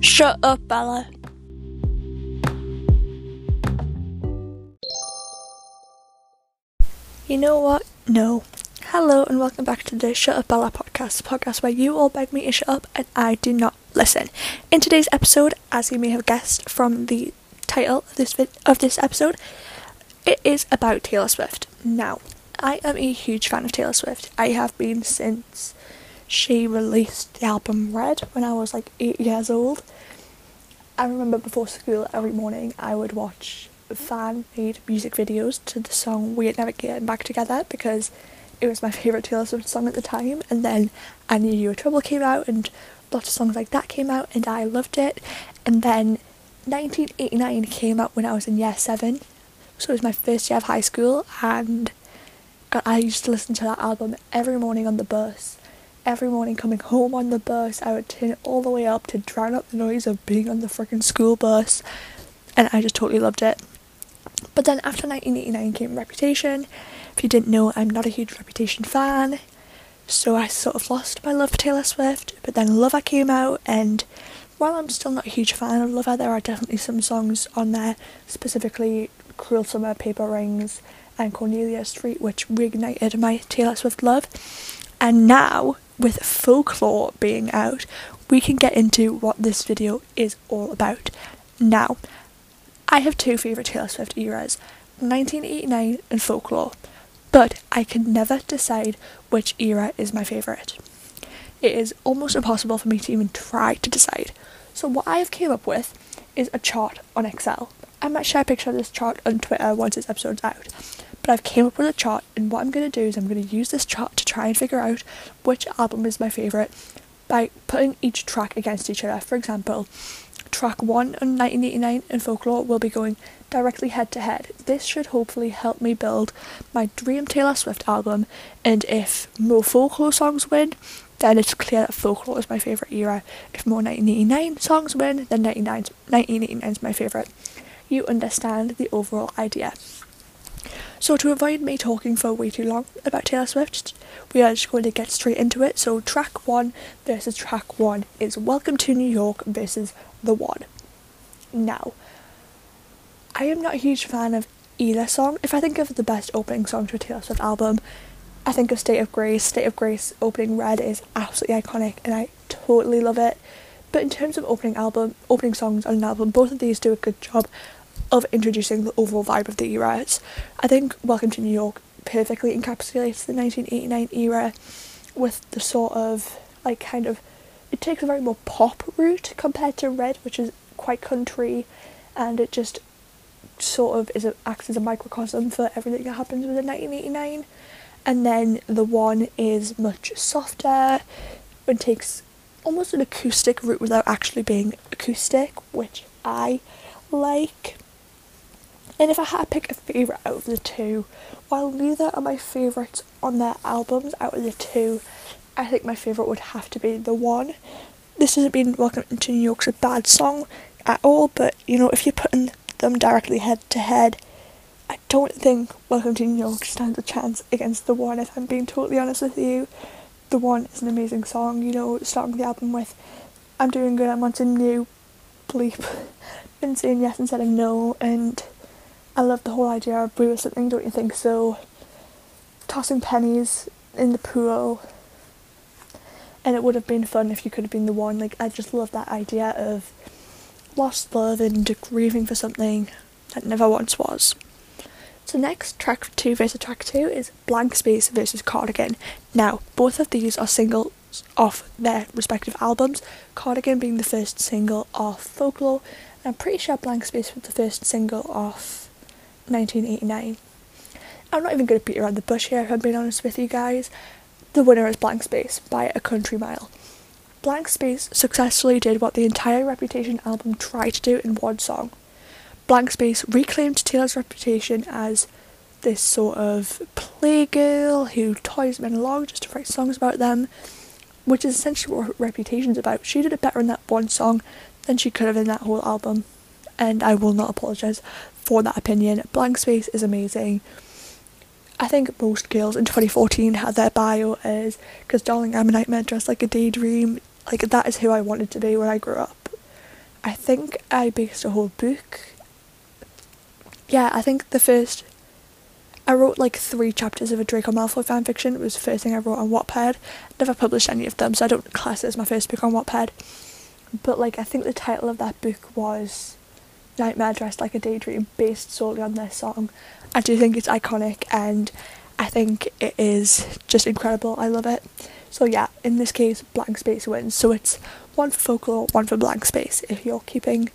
Shut up, Bella. You know what? No. Hello and welcome back to the Shut Up Bella podcast, the podcast where you all beg me to shut up and I do not listen. In today's episode, as you may have guessed from the title of this vid- of this episode, it is about Taylor Swift. Now, I am a huge fan of Taylor Swift. I have been since she released the album Red when I was like eight years old. I remember before school every morning I would watch fan made music videos to the song We Ain't Never Getting Back Together because it was my favourite Taylor Swift song at the time. And then I Knew You Were Trouble came out and lots of songs like that came out and I loved it. And then 1989 came out when I was in year 7 so it was my first year of high school and I used to listen to that album every morning on the bus every morning coming home on the bus, I would turn it all the way up to drown out the noise of being on the freaking school bus, and I just totally loved it. But then after 1989 came Reputation. If you didn't know, I'm not a huge Reputation fan, so I sort of lost my love for Taylor Swift. But then Lover came out, and while I'm still not a huge fan of Lover, there are definitely some songs on there, specifically Cruel Summer, Paper Rings, and Cornelia Street, which reignited my Taylor Swift love. And now, with folklore being out, we can get into what this video is all about. Now, I have two favourite Taylor Swift eras 1989 and folklore, but I can never decide which era is my favourite. It is almost impossible for me to even try to decide. So, what I have came up with is a chart on Excel. I might share a picture of this chart on Twitter once this episode's out but I've came up with a chart and what I'm going to do is I'm going to use this chart to try and figure out which album is my favourite by putting each track against each other. For example, track 1 on 1989 and Folklore will be going directly head to head. This should hopefully help me build my dream Taylor Swift album and if more Folklore songs win, then it's clear that Folklore is my favourite era. If more 1989 songs win, then 1989 is my favourite. You understand the overall idea. So, to avoid me talking for way too long about Taylor Swift, we are just going to get straight into it. So, track one versus track one is Welcome to New York versus The One. Now, I am not a huge fan of either song. If I think of the best opening song to a Taylor Swift album, I think of State of Grace. State of Grace opening Red is absolutely iconic and I totally love it. But in terms of opening album opening songs on an album, both of these do a good job of introducing the overall vibe of the era. I think Welcome to New York perfectly encapsulates the 1989 era with the sort of like kind of it takes a very more pop route compared to Red, which is quite country, and it just sort of is a, acts as a microcosm for everything that happens within 1989. And then the one is much softer and takes almost an acoustic route without actually being acoustic, which I like. And if I had to pick a favourite out of the two, while neither are my favourites on their albums out of the two, I think my favourite would have to be The One. This hasn't been Welcome to New York's a bad song at all, but you know, if you're putting them directly head to head, I don't think Welcome to New York stands a chance against The One, if I'm being totally honest with you. The One is an amazing song, you know, starting the album with I'm doing good, I'm wanting new bleep. Been saying yes instead of no, and I love the whole idea of brew or something, don't you think so? Tossing pennies in the pool. And it would have been fun if you could have been the one. Like, I just love that idea of lost love and grieving for something that never once was. So, next, track 2 versus track 2 is Blank Space versus Cardigan. Now, both of these are singles off their respective albums, Cardigan being the first single off Folklore, and I'm pretty sure Blank Space was the first single off 1989. I'm not even going to beat around the bush here if I'm being honest with you guys. The winner is Blank Space by a country mile. Blank Space successfully did what the entire Reputation album tried to do in one song. Blank Space reclaimed Taylor's reputation as this sort of playgirl who toys men along just to write songs about them, which is essentially what her reputation's about. She did it better in that one song than she could have in that whole album, and I will not apologise for that opinion. Blank Space is amazing. I think most girls in 2014 had their bio as because darling I'm a nightmare dressed like a daydream. Like that is who I wanted to be when I grew up. I think I based a whole book. Yeah, I think the first. I wrote like three chapters of a Draco Malfoy fanfiction. It was the first thing I wrote on Wattpad. Never published any of them, so I don't class it as my first book on Wattpad. But like, I think the title of that book was Nightmare Dressed Like a Daydream, based solely on this song. I do think it's iconic, and I think it is just incredible. I love it. So yeah, in this case, blank space wins. So it's one for folklore, one for blank space. If you're keeping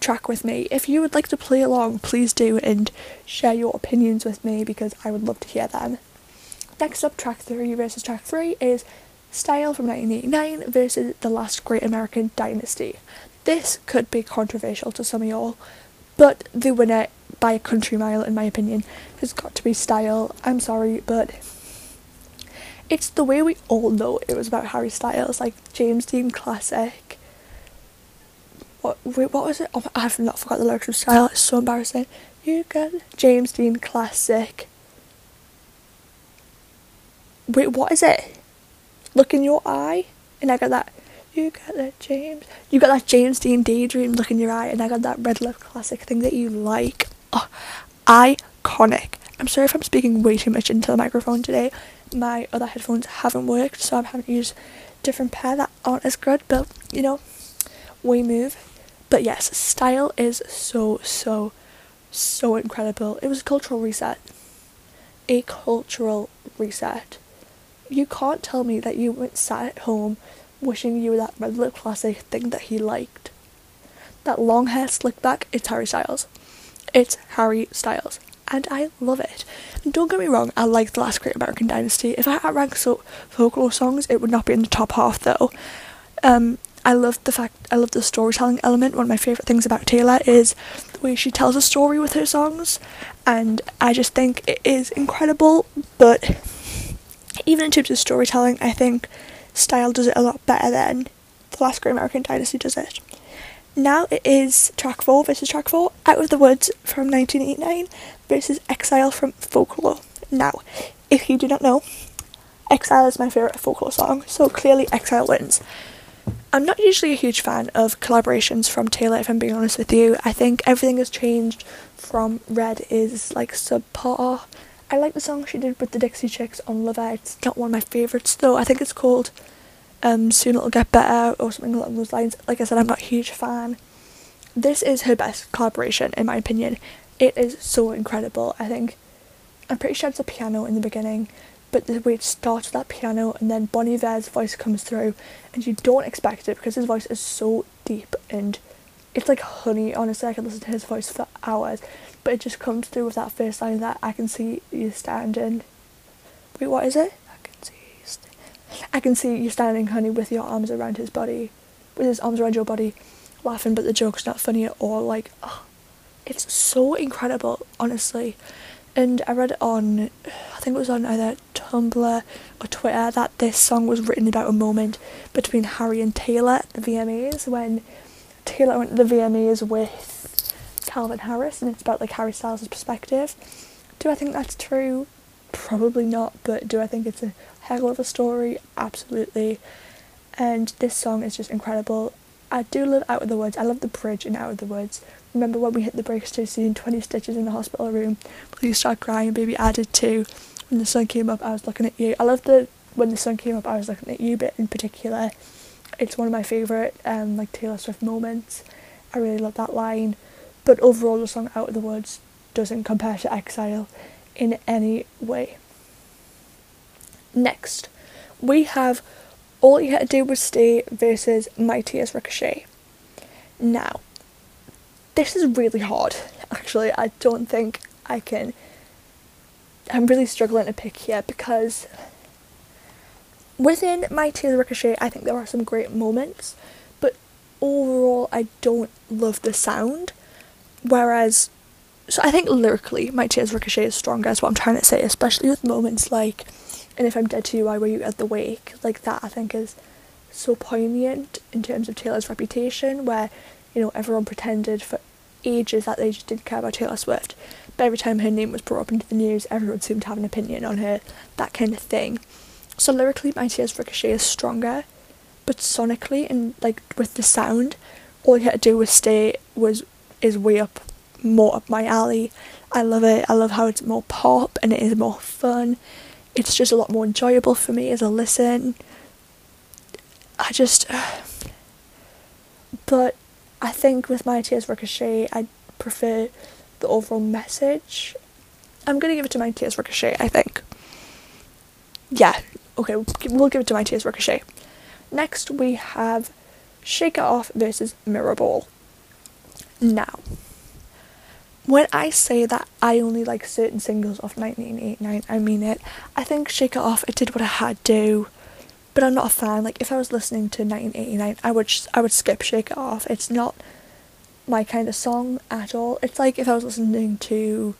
track with me, if you would like to play along, please do and share your opinions with me because I would love to hear them. Next up, track three versus track three is Style from 1989 versus The Last Great American Dynasty. This could be controversial to some of y'all, but the winner by a country mile, in my opinion, has got to be Style. I'm sorry, but it's the way we all know it was about Harry Styles, like James Dean classic. What wait, what was it? Oh, I've not forgot the lyrics of Style. It's so embarrassing. You got James Dean classic. Wait, what is it? Look in your eye, and I got that. You got that James. You got that James Dean daydream look in your eye, and I got that red lip classic thing that you like. Oh, iconic. I'm sorry if I'm speaking way too much into the microphone today my other headphones haven't worked, so I'm having to use different pair that aren't as good, but you know, we move. But yes, style is so, so, so incredible. It was a cultural reset. A cultural reset. You can't tell me that you went sat at home wishing you that red lip classic thing that he liked. That long hair slick back, it's Harry Styles. It's Harry Styles and I love it. And don't get me wrong, I like The Last Great American Dynasty. If I had ranked so folklore songs, it would not be in the top half though. Um, I love the fact I love the storytelling element. One of my favourite things about Taylor is the way she tells a story with her songs, and I just think it is incredible. But even in terms of storytelling, I think Style does it a lot better than The Last Great American Dynasty does it. Now it is track 4 versus track 4, Out of the Woods from 1989 versus Exile from Folklore. Now, if you do not know, Exile is my favourite folklore song, so clearly Exile wins. I'm not usually a huge fan of collaborations from Taylor, if I'm being honest with you. I think everything has changed from Red is like subpar. I like the song she did with the Dixie Chicks on Lover. It's not one of my favourites though. I think it's called um, Soon It'll Get Better or something along those lines. Like I said, I'm not a huge fan. This is her best collaboration, in my opinion. It is so incredible. I think I'm pretty sure it's a piano in the beginning, but the way it starts with that piano and then Bon Iver's voice comes through, and you don't expect it because his voice is so deep and it's like honey. Honestly, I could listen to his voice for hours, but it just comes through with that first line that I can see you standing. Wait, what is it? I can see you. St- I can see you standing, honey, with your arms around his body, with his arms around your body, laughing, but the joke's not funny at all. Like, oh, it's so incredible, honestly. And I read it on, I think it was on either Tumblr or Twitter, that this song was written about a moment between Harry and Taylor at the VMAs when Taylor went to the VMAs with Calvin Harris, and it's about like Harry Styles' perspective. Do I think that's true? Probably not, but do I think it's a hell of a story? Absolutely. And this song is just incredible. I do love Out of the Woods. I love the bridge in Out of the Woods. Remember when we hit the brakes too soon, 20 stitches in the hospital room. Please start crying, baby. I did too. When the sun came up, I was looking at you. I love the when the sun came up, I was looking at you, but in particular, it's one of my favourite um, like Taylor Swift moments. I really love that line. But overall, the song Out of the Woods doesn't compare to Exile in any way. Next, we have all you had to do was stay versus My Tears Ricochet. Now, this is really hard. Actually, I don't think I can. I'm really struggling to pick here because within My Tears Ricochet, I think there are some great moments, but overall, I don't love the sound. Whereas, so I think lyrically, My Tears Ricochet is stronger, is what I'm trying to say, especially with moments like and if I'm dead to you, why were you at the wake? Like that, I think is so poignant in terms of Taylor's reputation, where you know everyone pretended for ages that they just didn't care about Taylor Swift, but every time her name was brought up into the news, everyone seemed to have an opinion on her, that kind of thing. So lyrically, My Tears Ricochet is stronger, but sonically and like with the sound, All You Had to Do Was Stay was is way up more up my alley. I love it. I love how it's more pop and it is more fun. It's just a lot more enjoyable for me as a listen. I just. But I think with My Tears Ricochet, I prefer the overall message. I'm gonna give it to My Tears Ricochet, I think. Yeah, okay, we'll give it to My Tears Ricochet. Next, we have Shake It Off versus Mirrorball. Now, when I say that I only like certain singles of 1989, I mean it. I think Shake It Off, it did what it had to, but I'm not a fan. Like, if I was listening to 1989, I would, I would skip Shake It Off. It's not my kind of song at all. It's like if I was listening to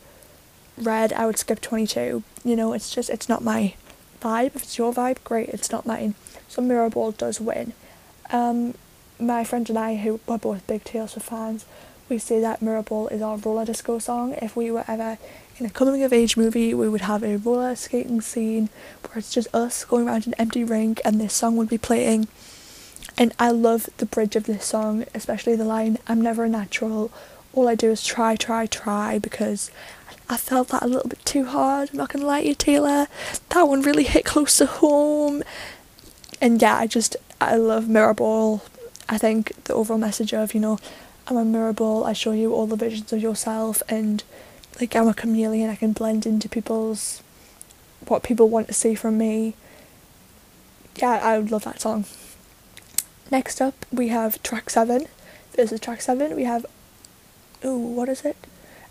Red, I would skip 22. You know, it's just, it's not my vibe. If it's your vibe, great, it's not mine. So Mirrorball does win. Um, my friend and I, who are both big Taylor fans, we say that Mirrorball is our roller disco song. If we were ever in a coming of age movie, we would have a roller skating scene where it's just us going around an empty rink and this song would be playing. And I love the bridge of this song, especially the line, I'm never a natural. All I do is try, try, try because I felt that a little bit too hard. I'm not gonna lie to you, Taylor. That one really hit close to home. And yeah, I just, I love Mirrorball. I think the overall message of, you know, I'm a mirror ball, I show you all the visions of yourself, and like I'm a chameleon, I can blend into people's what people want to see from me. Yeah, I would love that song. Next up, we have track seven. This is track seven. We have, oh, what is it?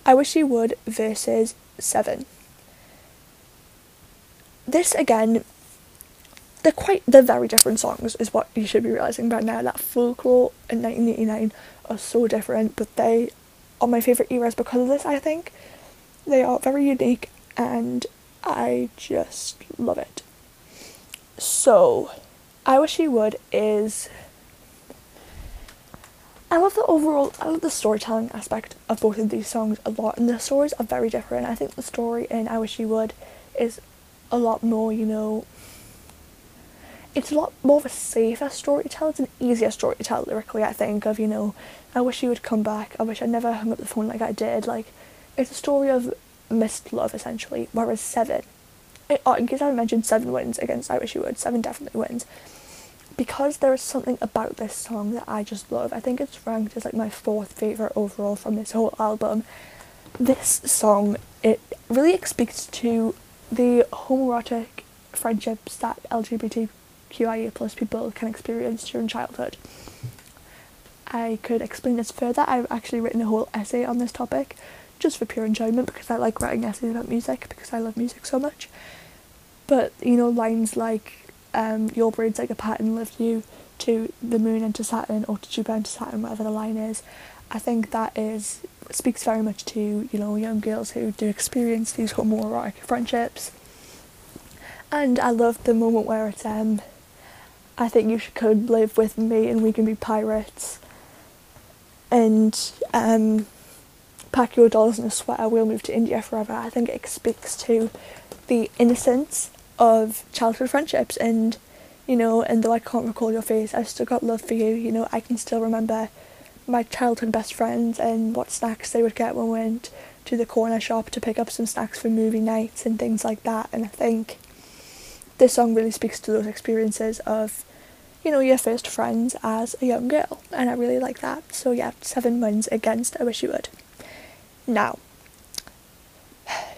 I Wish You Would versus Seven. This again they're quite they're very different songs is what you should be realizing by now. That folklore and 1989 are so different but they are my favorite eras because of this i think. They are very unique and i just love it. So i wish you would is I love the overall, I love the storytelling aspect of both of these songs a lot, and the stories are very different. I think the story in I Wish You Would is a lot more, you know, it's a lot more of a safer story to tell. It's an easier story to tell lyrically, I think, of, you know, I wish you would come back. I wish I never hung up the phone like I did. Like, it's a story of missed love, essentially. Whereas Seven, it, oh, in case I mentioned Seven wins against I Wish You Would, Seven definitely wins. Because there is something about this song that I just love. I think it's ranked as like my fourth favourite overall from this whole album. This song, it really speaks to the homoerotic friendships that LGBT QIA plus people can experience during childhood. I could explain this further. I've actually written a whole essay on this topic just for pure enjoyment because I like writing essays about music because I love music so much. But you know, lines like um, your brain's like a pattern lift you to the moon and to Saturn or to Jupiter and to Saturn, whatever the line is. I think that is speaks very much to you know young girls who do experience these homoerotic friendships. And I love the moment where it's um I think you should come live with me and we can be pirates. And um, pack your dolls in a sweater, we'll move to India forever. I think it speaks to the innocence of childhood friendships and you know, and though I can't recall your face, I've still got love for you. You know, I can still remember my childhood best friends and what snacks they would get when we went to the corner shop to pick up some snacks for movie nights and things like that. And I think this song really speaks to those experiences of, you know, your first friends as a young girl, and I really like that. So yeah, seven wins against I Wish You Would. Now,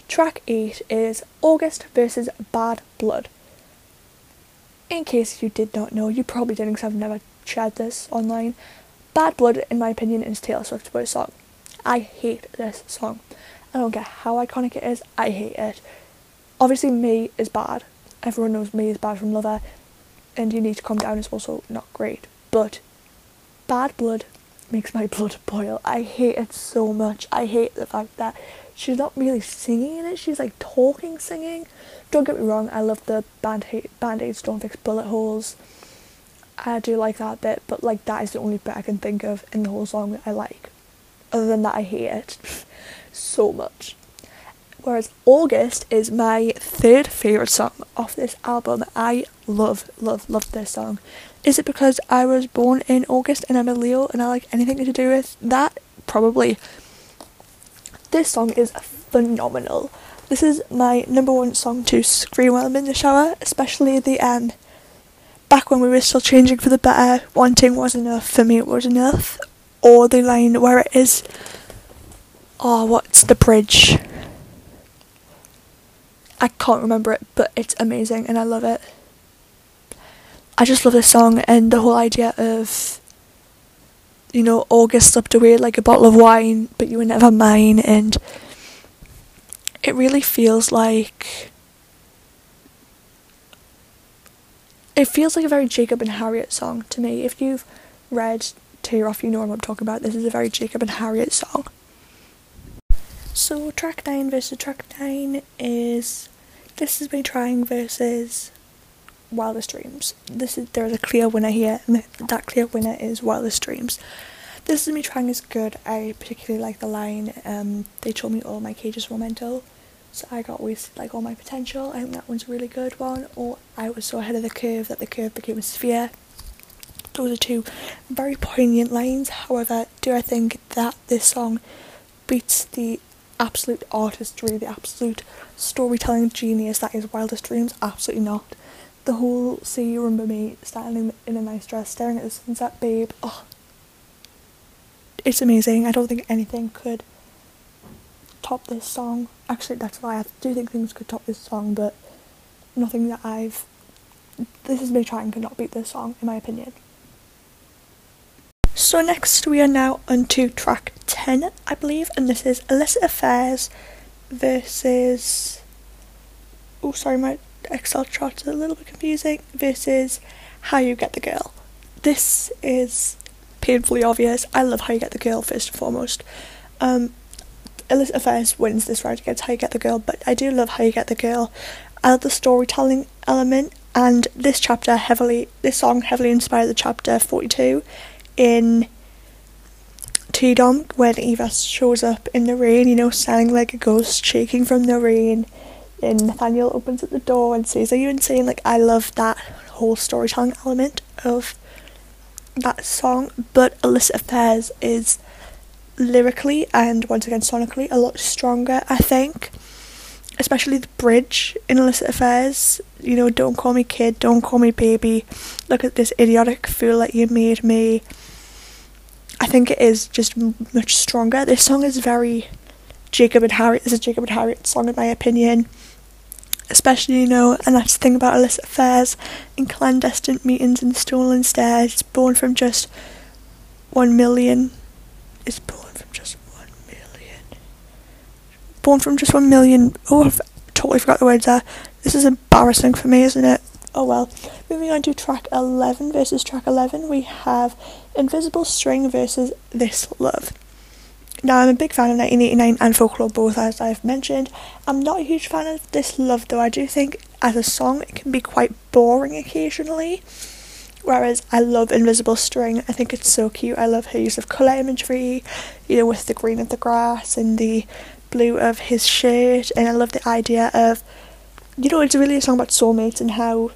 track eight is August versus Bad Blood. In case you did not know, you probably didn't because I've never shared this online. Bad Blood, in my opinion, is Taylor Swift's worst song. I hate this song. I don't care how iconic it is, I hate it. Obviously, Me is bad, everyone knows me is bad from Lover, and you need to calm down is also not great. But Bad Blood makes my blood boil. I hate it so much. I hate the fact that she's not really singing in it. She's like talking, singing. Don't get me wrong. I love the band band aids don't fix bullet holes. I do like that bit, but like that is the only bit I can think of in the whole song that I like. Other than that, I hate it so much Whereas August is my third favourite song off this album. I love, love, love this song. Is it because I was born in August and I'm a Leo and I like anything to do with that? Probably. This song is phenomenal. This is my number one song to scream while I'm in the shower, especially the um back when we were still changing for the better, wanting was enough, for me it was enough. Or the line where it is Oh, what's the bridge? I can't remember it, but it's amazing and I love it. I just love this song and the whole idea of you know, August slipped away like a bottle of wine, but you were never mine and it really feels like it feels like a very Jacob and Harriet song to me. If you've read Tear Off, you know what I'm talking about. This is a very Jacob and Harriet song. So track 9 versus track 9 is This Is Me Trying versus Wildest Dreams. This is there is a clear winner here, and that clear winner is Wildest Dreams. This is me trying is good. I particularly like the line. Um, they told me all my cages were mental, so I got wasted like all my potential. I think that one's a really good one. Or I was so ahead of the curve that the curve became a sphere. Those are two very poignant lines. However, do I think that this song beats the absolute artistry, the absolute storytelling genius that is Wildest Dreams? Absolutely not. The whole "See You Remember Me" standing in a nice dress, staring at the sunset, babe. Oh, it's amazing. I don't think anything could top this song. Actually, that's why I do think things could top this song, but nothing that I've. This is me trying to not beat this song, in my opinion. So next we are now on to track 10, I believe, and this is Illicit Affairs versus. Oh, sorry, my Excel chart is a little bit confusing. Versus How You Get the Girl. This is painfully obvious. I love How You Get the Girl first and foremost. Um, Illicit Affairs wins this round against How You Get the Girl, but I do love How You Get the Girl. I love the storytelling element, and this chapter heavily, this song heavily inspired the chapter 42 in T-Dom when Eva shows up in the rain, you know, sounding like a ghost, shaking from the rain. And Nathaniel opens at the door and says, Are you insane? Like, I love that whole storytelling element of that song, but Illicit Affairs is lyrically and once again sonically a lot stronger, I think. Especially the bridge in Illicit Affairs. You know, don't call me kid, don't call me baby. Look at this idiotic fool that you made me. I think it is just much stronger. This song is very Jacob and Harriet. This is Jacob and Harriet song in my opinion especially, you know, and that's the thing about illicit affairs and clandestine meetings and stolen stares. It's born from just one million. It's born from just one million. Born from just one million. Oh, I've totally forgot the words there. This is embarrassing for me, isn't it? Oh well. Moving on to track 11 versus track 11, we have Invisible String versus This Love. Now, I'm a big fan of 1989 and Folklore both, as I've mentioned. I'm not a huge fan of This Love, though. I do think as a song it can be quite boring occasionally. Whereas I love Invisible String, I think it's so cute. I love her use of colour imagery, you know, with the green of the grass and the blue of his shirt. And I love the idea of, you know, it's really a song about soulmates and how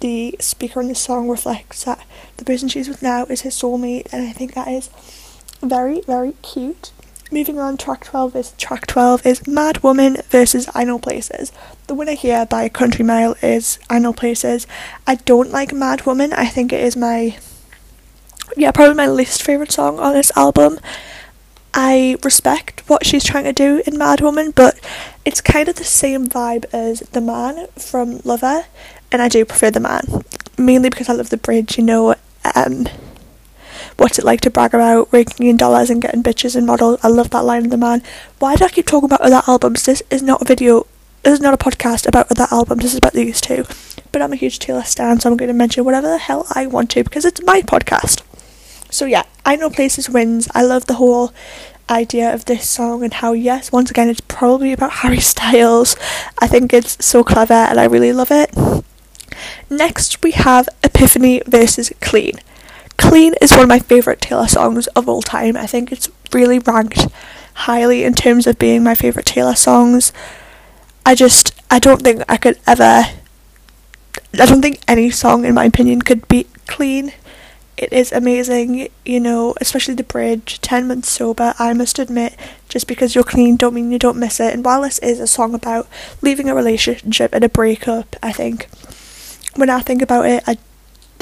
the speaker in the song reflects that the person she's with now is his soulmate. And I think that is very, very cute. Moving on, track 12 is track 12 is Mad Woman versus I Know Places. The winner here by country mile is I Know Places. I don't like Mad Woman. I think it is my yeah, probably my least favourite song on this album. I respect what she's trying to do in Mad Woman, but it's kind of the same vibe as The Man from Lover, and I do prefer The Man, mainly because I love the bridge, you know. Um, what's it like to brag about raking in dollars and getting bitches and models. I love that line of the man. Why do I keep talking about other albums? This is not a video, this is not a podcast about other albums, this is about these two. But I'm a huge Taylor stan, so I'm going to mention whatever the hell I want to because it's my podcast. So yeah, I Know Places wins. I love the whole idea of this song and how yes once again it's probably about Harry Styles I think it's so clever and I really love it next we have Epiphany versus Clean Clean is one of my favourite Taylor songs of all time. I think it's really ranked highly in terms of being my favourite Taylor songs. I just, I don't think I could ever, I don't think any song, in my opinion, could beat Clean. It is amazing, you know, especially the bridge, 10 months sober. I must admit, just because you're clean don't mean you don't miss it. And while this is a song about leaving a relationship and a breakup, I think when I think about it, I,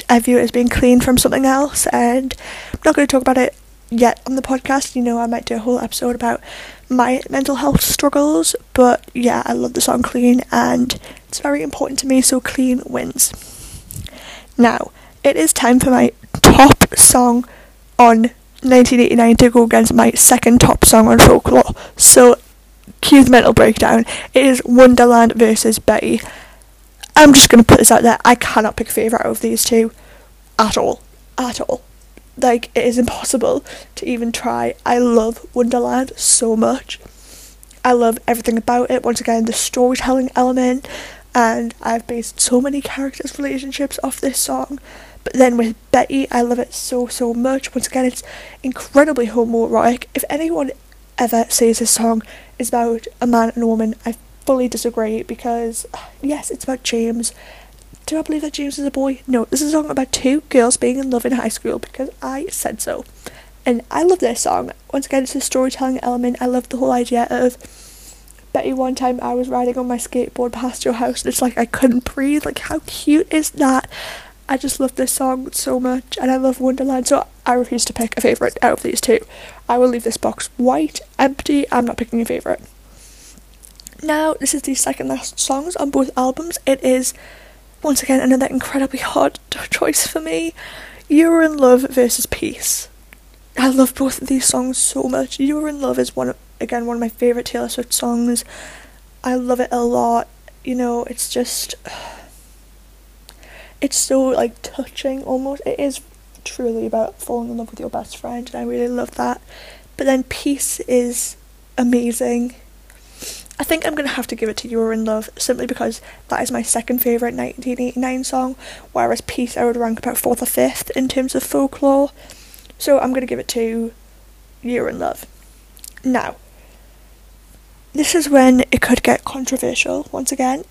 I view it as being clean from something else. And I'm not going to talk about it yet on the podcast. You know, I might do a whole episode about my mental health struggles. But yeah, I love the song Clean and it's very important to me, so Clean wins. Now, it is time for my top song on 1989 to go against my second top song on folklore. So, cue the mental breakdown. It is Wonderland versus Betty. I'm just going to put this out there. I cannot pick a favourite out of these two at all. At all. Like, it is impossible to even try. I love Wonderland so much. I love everything about it. Once again, the storytelling element, and I've based so many characters' relationships off this song. But then with Betty, I love it so, so much. Once again, it's incredibly homoerotic. If anyone ever says this song is about a man and a woman, I fully disagree because, yes, it's about James. Do I believe that James is a boy? No, this is a song about two girls being in love in high school because I said so. And I love this song. Once again, it's a storytelling element. I love the whole idea of Betty, one time I was riding on my skateboard past your house and it's like I couldn't breathe. Like, how cute is that? I just love this song so much and I love Wonderland, so I refuse to pick a favourite out of these two. I will leave this box white, empty, I'm not picking a favourite. Now, this is the second last songs on both albums. It is, once again, another incredibly hard choice for me. You're in Love versus Peace. I love both of these songs so much. You're in Love is one of, again one of my favourite Taylor Swift songs. I love it a lot. You know, it's just it's so like touching almost. It is truly about falling in love with your best friend and I really love that. But then Peace is amazing. I think I'm going to have to give it to You're in Love simply because that is my second favourite 1989 song, whereas Peace I would rank about fourth or fifth in terms of folklore. So I'm going to give it to You're in Love. Now, this is when it could get controversial once again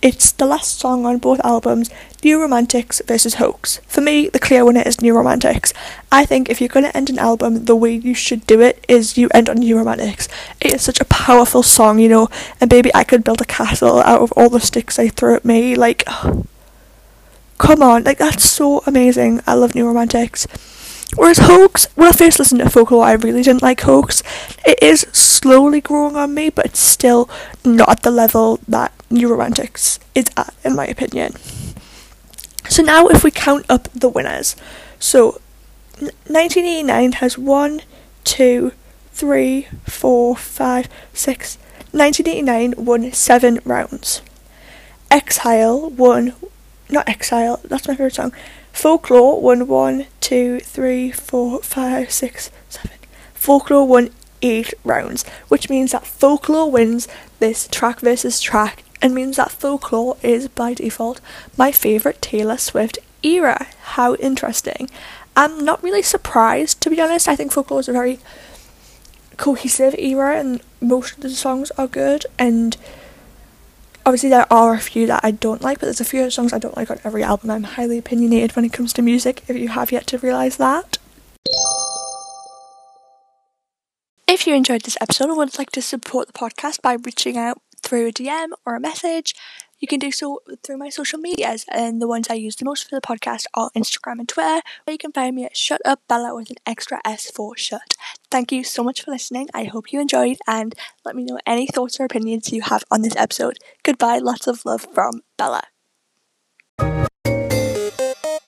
it's the last song on both albums, New Romantics versus Hoax. For me, the clear winner is New Romantics. I think if you're going to end an album, the way you should do it is you end on New Romantics. It is such a powerful song, you know, and baby, I could build a castle out of all the sticks they throw at me. Like, come on, like, that's so amazing. I love New Romantics. Whereas Hoax, when I first listened to Folklore, I really didn't like Hoax. It is slowly growing on me, but it's still not at the level that New Romantics is at, in my opinion. So now, if we count up the winners, so 1989 has one, two, three, four, five, six. 1989 won seven rounds. Exile won, not Exile, that's my favourite song. Folklore won one, two, three, four, five, six, seven. Folklore won eight rounds, which means that Folklore wins this track versus track and means that Folklore is by default my favourite Taylor Swift era. How interesting. I'm not really surprised to be honest. I think Folklore is a very cohesive era and most of the songs are good and obviously there are a few that I don't like, but there's a few songs I don't like on every album. I'm highly opinionated when it comes to music, if you have yet to realise that. If you enjoyed this episode and would like to support the podcast by reaching out through a DM or a message, you can do so through my social medias, and the ones I use the most for the podcast are Instagram and Twitter, where you can find me at Shut Up Bella with an extra S for shut. Thank you so much for listening. I hope you enjoyed, and let me know any thoughts or opinions you have on this episode. Goodbye, lots of love from Bella.